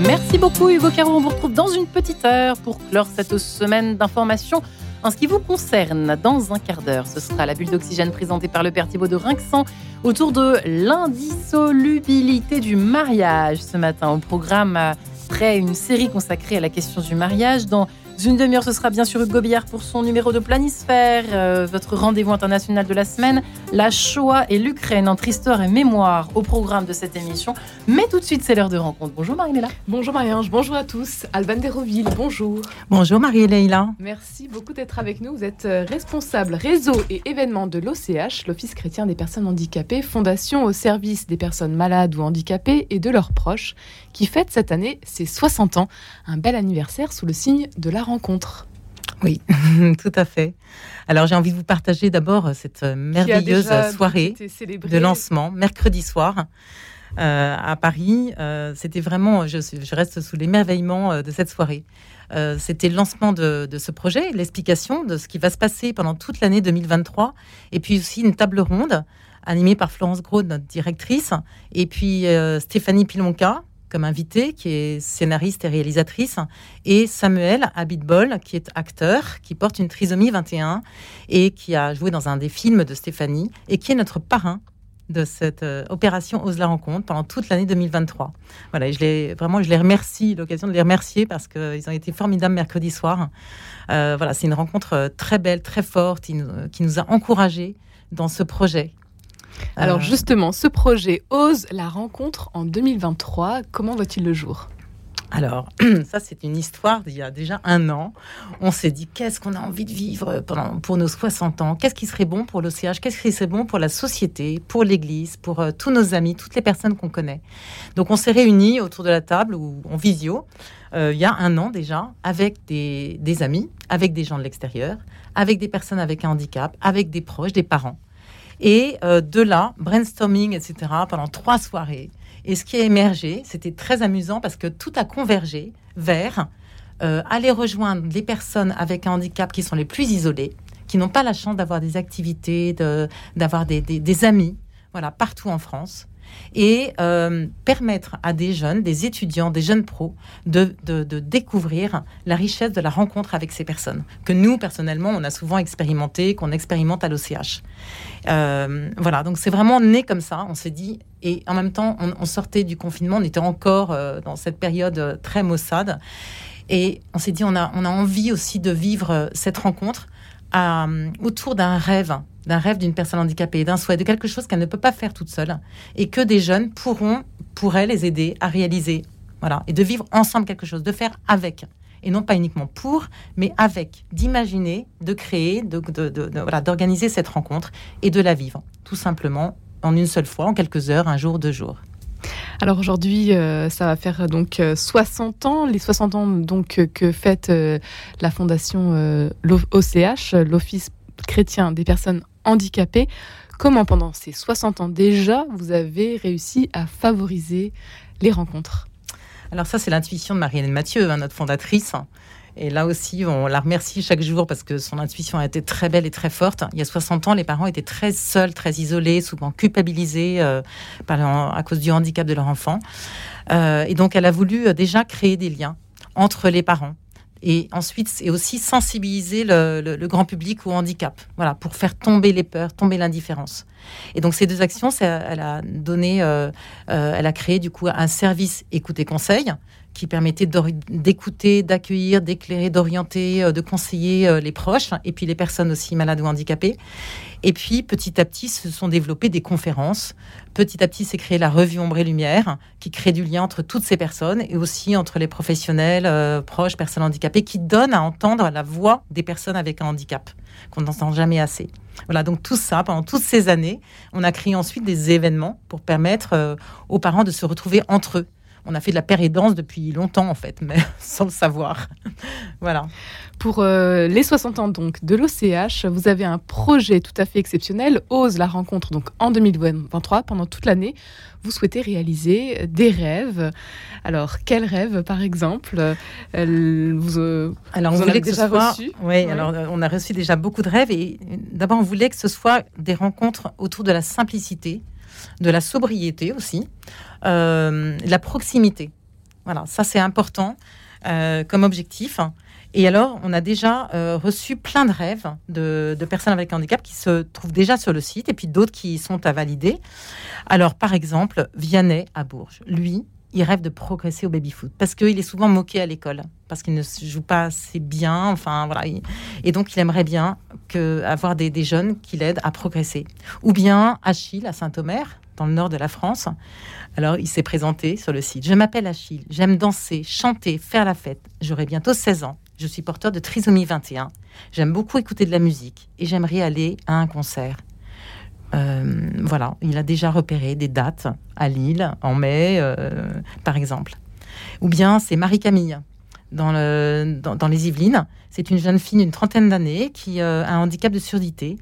Merci beaucoup Hugo Caro. On vous retrouve dans une petite heure pour clore cette semaine d'informations en ce qui vous concerne. Dans un quart d'heure, ce sera la bulle d'oxygène présentée par le père Thibault de Rinxan autour de l'indissolubilité du mariage ce matin. Au programme, après une série consacrée à la question du mariage dans une demi-heure, ce sera bien sûr Hugo Billard pour son numéro de Planisphère, euh, votre rendez-vous international de la semaine, la Shoah et l'Ukraine entre histoire et mémoire au programme de cette émission. Mais tout de suite, c'est l'heure de rencontre. Bonjour Marie-Léla. Bonjour Marie-Ange, bonjour à tous. Alban Deroville, bonjour. Bonjour Marie-Léla. Merci beaucoup d'être avec nous. Vous êtes euh, responsable réseau et événements de l'OCH, l'Office chrétien des personnes handicapées, fondation au service des personnes malades ou handicapées et de leurs proches, qui fête cette année ses 60 ans. Un bel anniversaire sous le signe de la rencontre. Oui, tout à fait. Alors j'ai envie de vous partager d'abord cette merveilleuse soirée de lancement, mercredi soir. Euh, à Paris, euh, c'était vraiment, je, je, reste sous l'émerveillement euh, de cette soirée. c'était le lancement de, de ce projet, l'explication de ce qui va se passer pendant toute l'année 2023, et puis aussi une table ronde animée par Florence Gros, notre directrice, et puis Stéphanie Pilonka, comme invité, qui est scénariste et réalisatrice, et Samuel Abitbol, qui est acteur, qui porte une trisomie 21 et qui a joué dans un des films de Stéphanie et qui est notre parrain de cette euh, opération Ose la rencontre pendant toute l'année 2023. Voilà, je les vraiment je les remercie, l'occasion de les remercier parce qu'ils ont été formidables mercredi soir. Euh, voilà, c'est une rencontre euh, très belle, très forte, qui nous, qui nous a encouragés dans ce projet alors euh, justement, ce projet Ose la rencontre en 2023, comment va-t-il le jour? Alors, ça, c'est une histoire d'il y a déjà un an. On s'est dit, qu'est-ce qu'on a envie de vivre pendant, pour nos 60 ans? Qu'est-ce qui serait bon pour l'OCH Qu'est-ce qui serait bon pour la société, pour l'Église, pour euh, tous nos amis, toutes les personnes qu'on connaît? Donc, on s'est réunis autour de la table ou en visio, euh, il y a un an déjà, avec des, des amis, avec des gens de l'extérieur, avec des personnes avec un handicap, avec des proches, des parents. Et euh, de là, brainstorming, etc., pendant trois soirées. Et ce qui a émergé, c'était très amusant parce que tout a convergé vers euh, aller rejoindre les personnes avec un handicap qui sont les plus isolées, qui n'ont pas la chance d'avoir des activités, d'avoir des, des, amis, voilà, partout en France et euh, permettre à des jeunes, des étudiants, des jeunes pros de, découvrir la richesse de la rencontre avec ces personnes que nous, personnellement, on a souvent expérimenté, qu'on expérimente à l'OCH. Euh, voilà, donc c'est vraiment né comme ça. On s'est dit, et en même temps, on, sortait du confinement, on était encore euh, dans cette période très maussade. Et on s'est dit, on a, on a envie aussi de vivre cette rencontre autour d'un rêve d'un rêve d'une personne handicapée, d'un souhait, de quelque chose qu'elle ne peut pas faire toute seule, et que des jeunes pourront, pourraient les aider à réaliser. Voilà, et de vivre ensemble quelque chose, de faire avec, et non pas uniquement pour, mais avec, d'imaginer, de créer, de, voilà, d'organiser cette rencontre et de la vivre, tout simplement, en une seule fois, en quelques heures, un jour, deux jours. Alors aujourd'hui, euh, ça va faire donc 60 ans, les 60 ans donc que fête euh, la fondation OCH, euh, l'Office chrétien des personnes handicapés. Comment pendant ces 60 ans déjà, vous avez réussi à favoriser les rencontres? Alors ça, c'est l'intuition de Marie-Hélène Mathieu, hein, notre fondatrice. Et là aussi, on la remercie chaque jour parce que son intuition a été très belle et très forte. Il y a 60 ans, les parents étaient très seuls, très isolés, souvent culpabilisés euh, à cause du handicap de leur enfant. Euh, et donc, elle a voulu euh, déjà créer des liens entre les parents et ensuite c'est aussi sensibiliser le, grand public au handicap, voilà, pour faire tomber les peurs, tomber l'indifférence. Et donc ces deux actions, elle a donné, elle a créé du coup un service écoute et conseil qui permettait d'écouter, d'accueillir, d'éclairer, d'orienter, euh, de conseiller les proches et puis les personnes aussi malades ou handicapées. Et puis, petit à petit, se sont développées des conférences. Petit à petit, s'est créée la revue Ombre et Lumière, qui crée du lien entre toutes ces personnes et aussi entre les professionnels, euh, proches, personnes handicapées, qui donne à entendre la voix des personnes avec un handicap, qu'on n'entend jamais assez. Voilà, donc tout ça, pendant toutes ces années, on a créé ensuite des événements pour permettre euh, aux parents de se retrouver entre eux on a fait de la pérédance depuis longtemps en fait, mais sans le savoir. voilà. Pour euh, les 60 ans donc de l'OCH, vous avez un projet tout à fait exceptionnel, Ose la rencontre donc en 2023 pendant toute l'année. Vous souhaitez réaliser des rêves. Alors quels rêves par exemple euh, vous, euh, Alors on voulait que déjà ce soit, reçu? Oui, alors on a reçu déjà beaucoup de rêves et d'abord on voulait que ce soit des rencontres autour de la simplicité de la sobriété aussi, euh, la proximité. Voilà, ça c'est important euh, comme objectif. Et alors, on a déjà euh, reçu plein de rêves de, de, personnes avec handicap qui se trouvent déjà sur le site et puis d'autres qui sont à valider. Alors, par exemple, Vianney à Bourges, lui, il rêve de progresser au baby-foot parce qu'il est souvent moqué à l'école parce qu'il ne joue pas assez bien. Enfin, voilà. Et donc, il aimerait bien que, avoir des, des jeunes qui l'aident à progresser. Ou bien Achille à Saint-Omer, dans le nord de la France. Alors, il s'est présenté sur le site. Je m'appelle Achille. J'aime danser, chanter, faire la fête. J'aurai bientôt 16 ans. Je suis porteur de trisomie 21. J'aime beaucoup écouter de la musique et j'aimerais aller à un concert. Euh, voilà, il a déjà repéré des dates à Lille en mai, euh, par exemple. Ou bien c'est Marie-Camille dans, dans, les Yvelines. C'est une jeune fille d'une trentaine d'années qui euh, a un handicap de surdité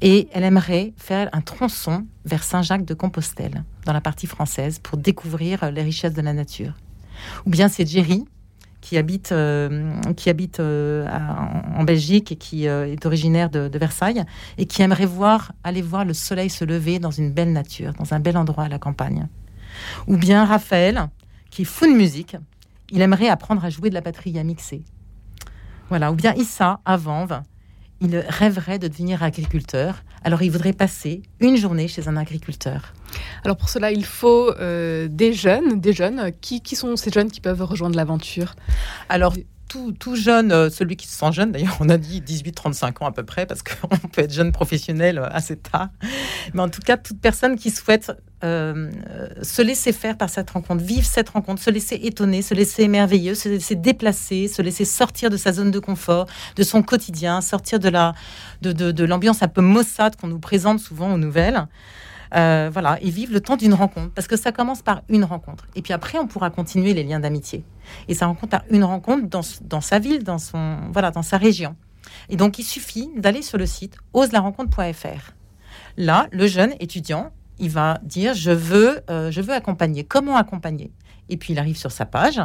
et elle aimerait faire un tronçon vers Saint-Jacques de Compostelle, dans la partie française, pour découvrir les richesses de la nature. Ou bien c'est Jerry qui habite, euh, qui habite euh, en Belgique et qui euh, est originaire de, Versailles et qui aimerait voir, aller voir le soleil se lever dans une belle nature, dans un bel endroit à la campagne. Ou bien Raphaël, qui est fou de musique, il aimerait apprendre à jouer de la batterie à mixer. Voilà. Ou bien Issa, à Vanves, il rêverait de devenir agriculteur. Alors il voudrait passer une journée chez un agriculteur. Alors pour cela, il faut euh, des jeunes, des jeunes. Qui, qui sont ces jeunes qui peuvent rejoindre l'aventure? Alors tout, jeune, euh, celui qui se sent jeune, d'ailleurs, on a dit 18-35 ans à peu près, parce qu'on peut être jeune professionnel euh, assez tard. Mais en tout cas, toute personne qui souhaite euh, se laisser faire par cette rencontre, vivre cette rencontre, se laisser étonner, se laisser émerveiller, se laisser déplacer, se laisser sortir de sa zone de confort, de son quotidien, sortir de la de, de l'ambiance un peu maussade qu'on nous présente souvent aux nouvelles. Euh, voilà, et vivre le temps d'une rencontre. Parce que ça commence par une rencontre. Et puis après, on pourra continuer les liens d'amitié. Et ça rencontre à une rencontre dans, dans, sa ville, dans, son, voilà, dans sa région. Et donc, il suffit d'aller sur le site oselarencontre.fr. Là, le jeune étudiant, il va dire je veux, euh, je veux accompagner. Comment accompagner? Et puis, il arrive sur sa page.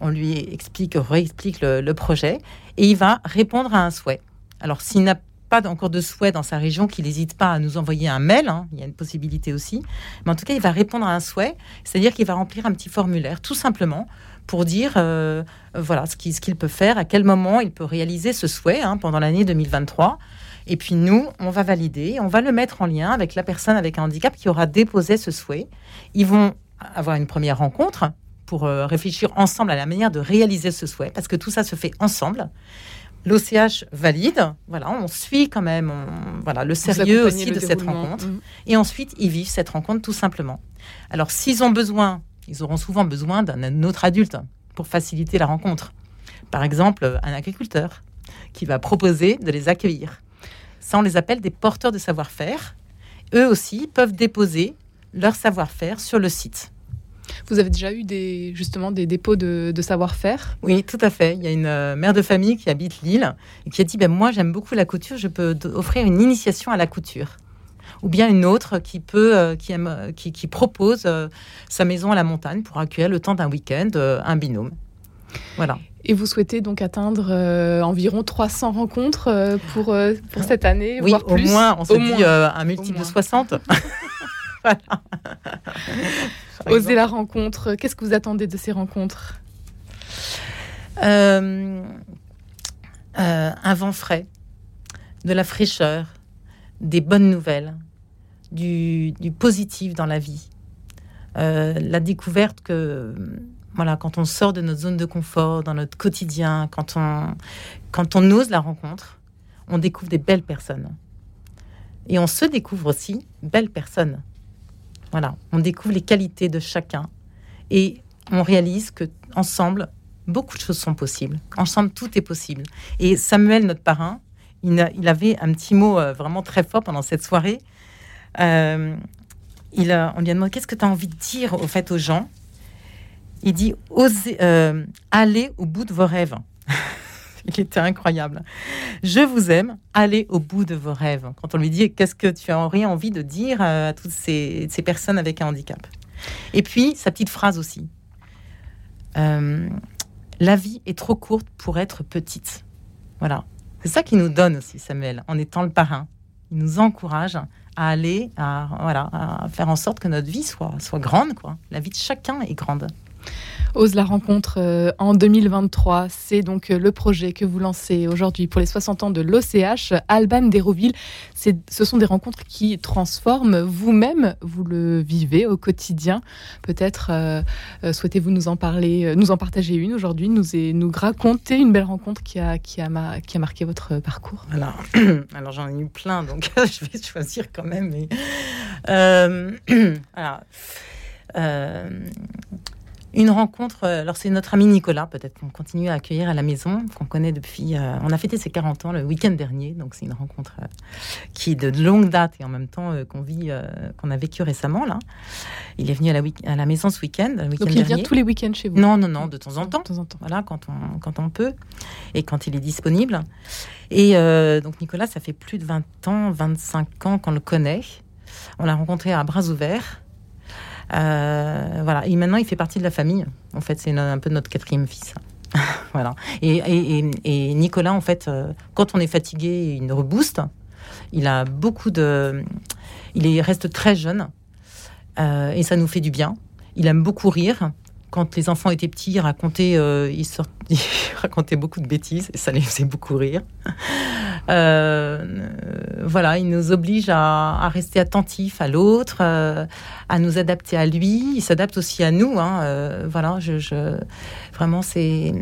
On lui explique, réexplique le, le projet et il va répondre à un souhait. Alors, s'il n'a pas encore de souhait dans sa région, qu'il n'hésite pas à nous envoyer un mail. Hein. il y a une possibilité aussi. Mais en tout cas, il va répondre à un souhait, c'est-à-dire qu'il va remplir un petit formulaire, tout simplement, pour dire euh, voilà ce qu'il peut faire, à quel moment il peut réaliser ce souhait hein, pendant l'année 2023. Et puis nous, on va valider, on va le mettre en lien avec la personne avec un handicap qui aura déposé ce souhait. Ils vont avoir une première rencontre pour euh, réfléchir ensemble à la manière de réaliser ce souhait, parce que tout ça se fait ensemble. L'OCH valide, voilà, on suit quand même voilà, le sérieux aussi de cette rencontre. Mm. Et ensuite, ils vivent cette rencontre tout simplement. Alors, s'ils ont besoin, ils auront souvent besoin d'un autre adulte pour faciliter la rencontre. Par exemple, un agriculteur qui va proposer de les accueillir. Ça, on les appelle des porteurs de savoir-faire. Eux aussi peuvent déposer leur savoir-faire sur le site. Vous avez déjà eu des, justement des dépôts de, savoir-faire Oui, tout à fait. Il y a une euh, mère de famille qui habite Lille et qui a dit ben, Moi, j'aime beaucoup la couture, je peux offrir une initiation à la couture. Ou bien une autre qui, peut, euh, qui, aime, euh, qui, propose sa maison à la montagne pour accueillir le temps d'un week-end un binôme. Voilà. Et vous souhaitez donc atteindre environ 300 rencontres pour, pour cette année, oui, voire au moins, on se dit un multiple de 60. voilà. Oser la rencontre, qu'est-ce que vous attendez de ces rencontres? Euh, euh, Un vent frais, de la fraîcheur, des bonnes nouvelles, du, positif dans la vie. Euh, la découverte que voilà, quand on sort de notre zone de confort, dans notre quotidien, quand on, quand on ose la rencontre, on découvre des belles personnes. Et on se découvre aussi belles personnes. Voilà, on découvre les qualités de chacun et on réalise que ensemble, beaucoup de choses sont possibles. Ensemble, tout est possible. Et Samuel, notre parrain, il, avait un petit mot euh, vraiment très fort pendant cette soirée. Euh, il on lui a demandé qu'est-ce que tu as envie de dire au fait aux gens? Il dit osez, euh, allez au bout de vos rêves. il était incroyable. Je vous aime, allez au bout de vos rêves. Quand on lui dit qu'est-ce que tu as envie de dire à toutes ces, personnes avec un handicap? Et puis, sa petite phrase aussi. Euh, la vie est trop courte pour être petite. Voilà. C'est ça qui nous donne aussi, Samuel, en étant le parrain. Il nous encourage à aller, à, voilà, à faire en sorte que notre vie soit, soit grande. Quoi. La vie de chacun est grande. Ose la rencontre euh, en 2023. C'est donc euh, le projet que vous lancez aujourd'hui pour les 60 ans de l'OCH. Alban d'Hérouville, ce sont des rencontres qui transforment. Vous-même, vous le vivez au quotidien. Peut-être euh, souhaitez-vous nous en parler, nous en partager une aujourd'hui, nous, nous raconter une belle rencontre qui a, qui a, marqué votre parcours. Alors, alors j'en ai eu plein, donc je vais choisir quand même. Alors, une rencontre, euh, alors c'est notre ami Nicolas, peut-être qu'on continue à accueillir à la maison, qu'on connaît depuis. Euh, on a fêté ses 40 ans le week-end dernier, donc c'est une rencontre euh, qui est de longue date et en même temps qu'on vit, qu'on a vécu récemment là. Il est venu à la, à la maison ce week-end. Week donc il vient tous les week-ends chez vous? Non, non, non, de temps en temps. De temps en temps. Voilà, quand on, quand on peut et quand il est disponible. Et donc Nicolas, ça fait plus de 20 ans, 25 ans qu'on le connaît. On l'a rencontré à bras ouverts. Euh, voilà. Et maintenant, il fait partie de la famille. En fait, c'est un peu notre quatrième fils. voilà. Et, Nicolas, en fait, euh, quand on est fatigué, il nous rebooste. Il a beaucoup de. Il reste très jeune. Euh, et ça nous fait du bien. Il aime beaucoup rire quand les enfants étaient petits, ils racontaient, euh, beaucoup de bêtises et ça les faisait beaucoup rire. Euh, voilà, il nous oblige à, rester attentifs à l'autre, euh, à nous adapter à lui. Il s'adapte aussi à nous. Hein, voilà, je, vraiment, c'est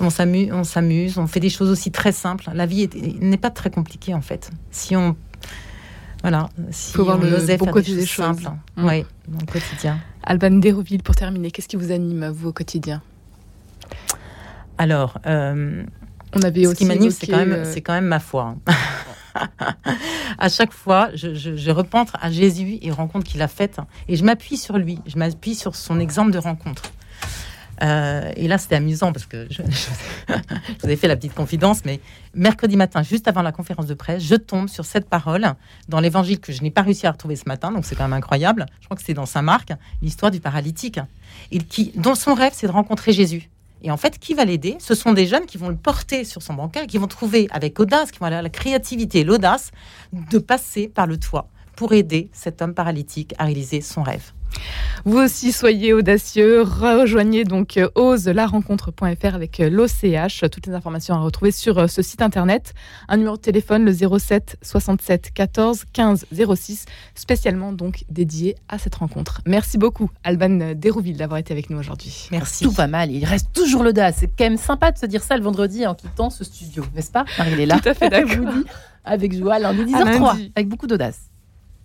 on s'amuse, on s'amuse, on fait des choses aussi très simples. La vie n'est pas très compliquée en fait. Si on voilà, si faut voir le beau côté des choses. Simples, mm. oui, dans le quotidien. Alban Déroville, pour terminer, qu'est-ce qui vous anime, vous, au quotidien? Alors, euh, On avait ce qui m'anime, c'est quand, même, euh, c'est quand même ma foi. Hein. à chaque fois, je, je, repense à Jésus et rencontre qu'il a faite. Et je m'appuie sur lui, je m'appuie sur son exemple de rencontre. Euh, et là, c'était amusant parce que je, vous ai fait la petite confidence, mais mercredi matin, juste avant la conférence de presse, je tombe sur cette parole dans l'évangile que je n'ai pas réussi à retrouver ce matin, donc c'est quand même incroyable. Je crois que c'est dans Saint-Marc, l'histoire du paralytique, et qui, dont son rêve, c'est de rencontrer Jésus. Et en fait, qui va l'aider? Ce sont des jeunes qui vont le porter sur son bancaire, qui vont trouver avec audace, qui vont avoir la créativité l'audace de passer par le toit pour aider cet homme paralytique à réaliser son rêve. Vous aussi, soyez audacieux. Rejoignez donc euh, oselarencontre.fr avec euh, l'OCH. Toutes les informations à retrouver sur euh, ce site internet. Un numéro de téléphone, le 07 67 14 15 06, spécialement donc dédié à cette rencontre. Merci beaucoup, Alban Dérouville, d'avoir été avec nous aujourd'hui. Merci. Tout va mal. Il reste toujours l'audace. C'est quand même sympa de se dire ça le vendredi en quittant ce studio, n'est-ce pas? Marie est là. Tout à fait d'accord. avec joie, lundi 10h03, avec beaucoup d'audace.